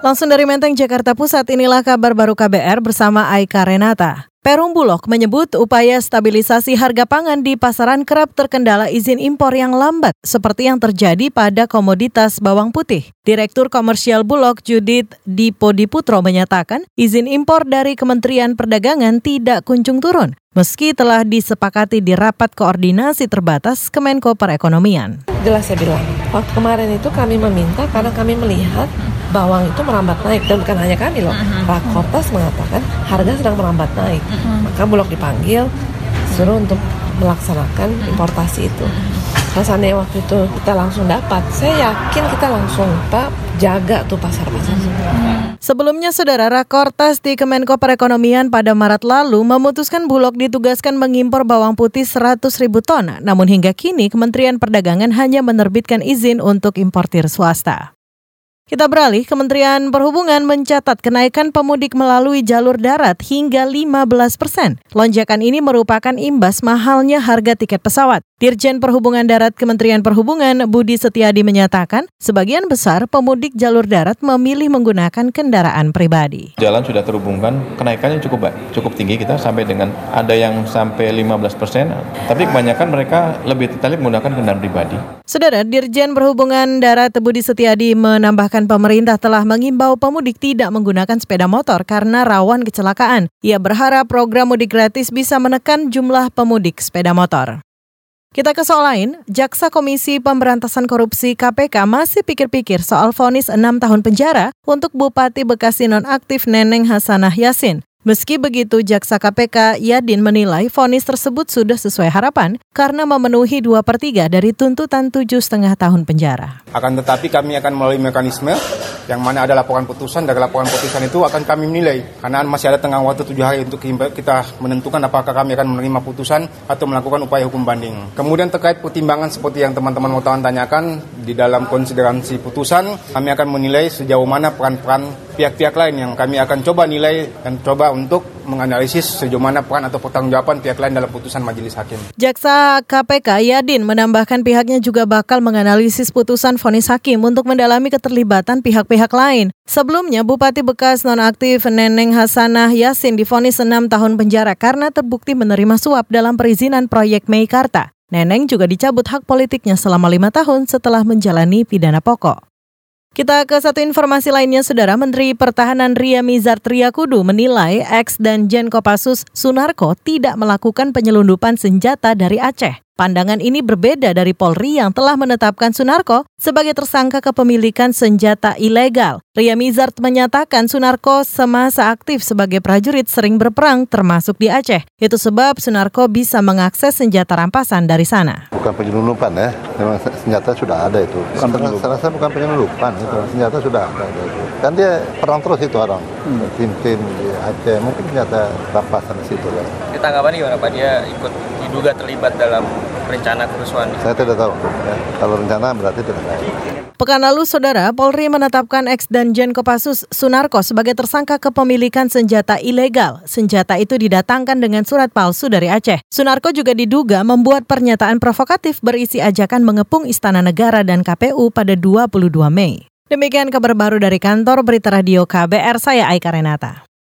Langsung dari Menteng, Jakarta Pusat, inilah kabar baru KBR bersama Aika Renata. Perum Bulog menyebut upaya stabilisasi harga pangan di pasaran kerap terkendala izin impor yang lambat, seperti yang terjadi pada komoditas bawang putih. Direktur Komersial Bulog Judith Dipodiputro menyatakan, izin impor dari Kementerian Perdagangan tidak kunjung turun, meski telah disepakati di rapat koordinasi terbatas Kemenko Perekonomian. Jelas saya bilang, waktu kemarin itu kami meminta karena kami melihat bawang itu merambat naik dan bukan hanya kami loh. Rakotas mengatakan harga sedang merambat naik. Maka Bulog dipanggil suruh untuk melaksanakan importasi itu. Seandainya waktu itu kita langsung dapat, saya yakin kita langsung Pak jaga tuh pasar-pasar. Sebelumnya, Saudara Rakortas di Kemenko Perekonomian pada Maret lalu memutuskan Bulog ditugaskan mengimpor bawang putih 100 ribu ton. Namun hingga kini Kementerian Perdagangan hanya menerbitkan izin untuk importir swasta. Kita beralih, Kementerian Perhubungan mencatat kenaikan pemudik melalui jalur darat hingga 15 persen. Lonjakan ini merupakan imbas mahalnya harga tiket pesawat. Dirjen Perhubungan Darat Kementerian Perhubungan Budi Setiadi menyatakan, sebagian besar pemudik jalur darat memilih menggunakan kendaraan pribadi. Jalan sudah terhubungkan, kenaikannya cukup baik, cukup tinggi kita sampai dengan ada yang sampai 15 persen, tapi kebanyakan mereka lebih tertarik menggunakan kendaraan pribadi. Saudara, Dirjen Perhubungan Darat Budi Setiadi menambahkan pemerintah telah mengimbau pemudik tidak menggunakan sepeda motor karena rawan kecelakaan. Ia berharap program mudik gratis bisa menekan jumlah pemudik sepeda motor. Kita ke soal lain, Jaksa Komisi Pemberantasan Korupsi KPK masih pikir-pikir soal vonis 6 tahun penjara untuk Bupati Bekasi nonaktif Neneng Hasanah Yasin. Meski begitu, Jaksa KPK Yadin menilai vonis tersebut sudah sesuai harapan karena memenuhi dua per 3 dari tuntutan tujuh setengah tahun penjara. Akan tetapi kami akan melalui mekanisme yang mana ada laporan putusan, dari laporan putusan itu akan kami menilai. Karena masih ada tengah waktu tujuh hari untuk kita menentukan apakah kami akan menerima putusan atau melakukan upaya hukum banding. Kemudian terkait pertimbangan seperti yang teman-teman wartawan tanyakan, di dalam konsideransi putusan, kami akan menilai sejauh mana peran-peran pihak-pihak lain yang kami akan coba nilai dan coba untuk menganalisis sejauh mana peran atau pertanggungjawaban pihak lain dalam putusan majelis hakim. Jaksa KPK Yadin menambahkan pihaknya juga bakal menganalisis putusan vonis hakim untuk mendalami keterlibatan pihak-pihak lain. Sebelumnya, Bupati Bekas nonaktif Neneng Hasanah Yasin difonis 6 tahun penjara karena terbukti menerima suap dalam perizinan proyek Meikarta. Neneng juga dicabut hak politiknya selama lima tahun setelah menjalani pidana pokok. Kita ke satu informasi lainnya, Saudara Menteri Pertahanan Ria Mizar Triakudu menilai ex dan Jen Kopassus Sunarko tidak melakukan penyelundupan senjata dari Aceh. Pandangan ini berbeda dari Polri yang telah menetapkan Sunarko sebagai tersangka kepemilikan senjata ilegal. Ria Mizard menyatakan Sunarko semasa aktif sebagai prajurit sering berperang termasuk di Aceh. Itu sebab Sunarko bisa mengakses senjata rampasan dari sana. Bukan penyelundupan ya, memang senjata sudah ada itu. Bukan penyelundupan. Saya rasa bukan penyelundupan, itu. senjata sudah ada. Itu. Kan dia perang terus itu orang, hmm. tim-tim di Aceh, mungkin senjata rampasan di situ. Kan. Ditanggapan gimana Pak? Dia ikut diduga terlibat dalam rencana kerusuhan? Saya tidak tahu. Ya. Kalau rencana berarti tidak tahu. Pekan lalu, Saudara, Polri menetapkan ex dan Jen Kopassus Sunarko sebagai tersangka kepemilikan senjata ilegal. Senjata itu didatangkan dengan surat palsu dari Aceh. Sunarko juga diduga membuat pernyataan provokatif berisi ajakan mengepung Istana Negara dan KPU pada 22 Mei. Demikian kabar baru dari kantor Berita Radio KBR, saya Aika Renata.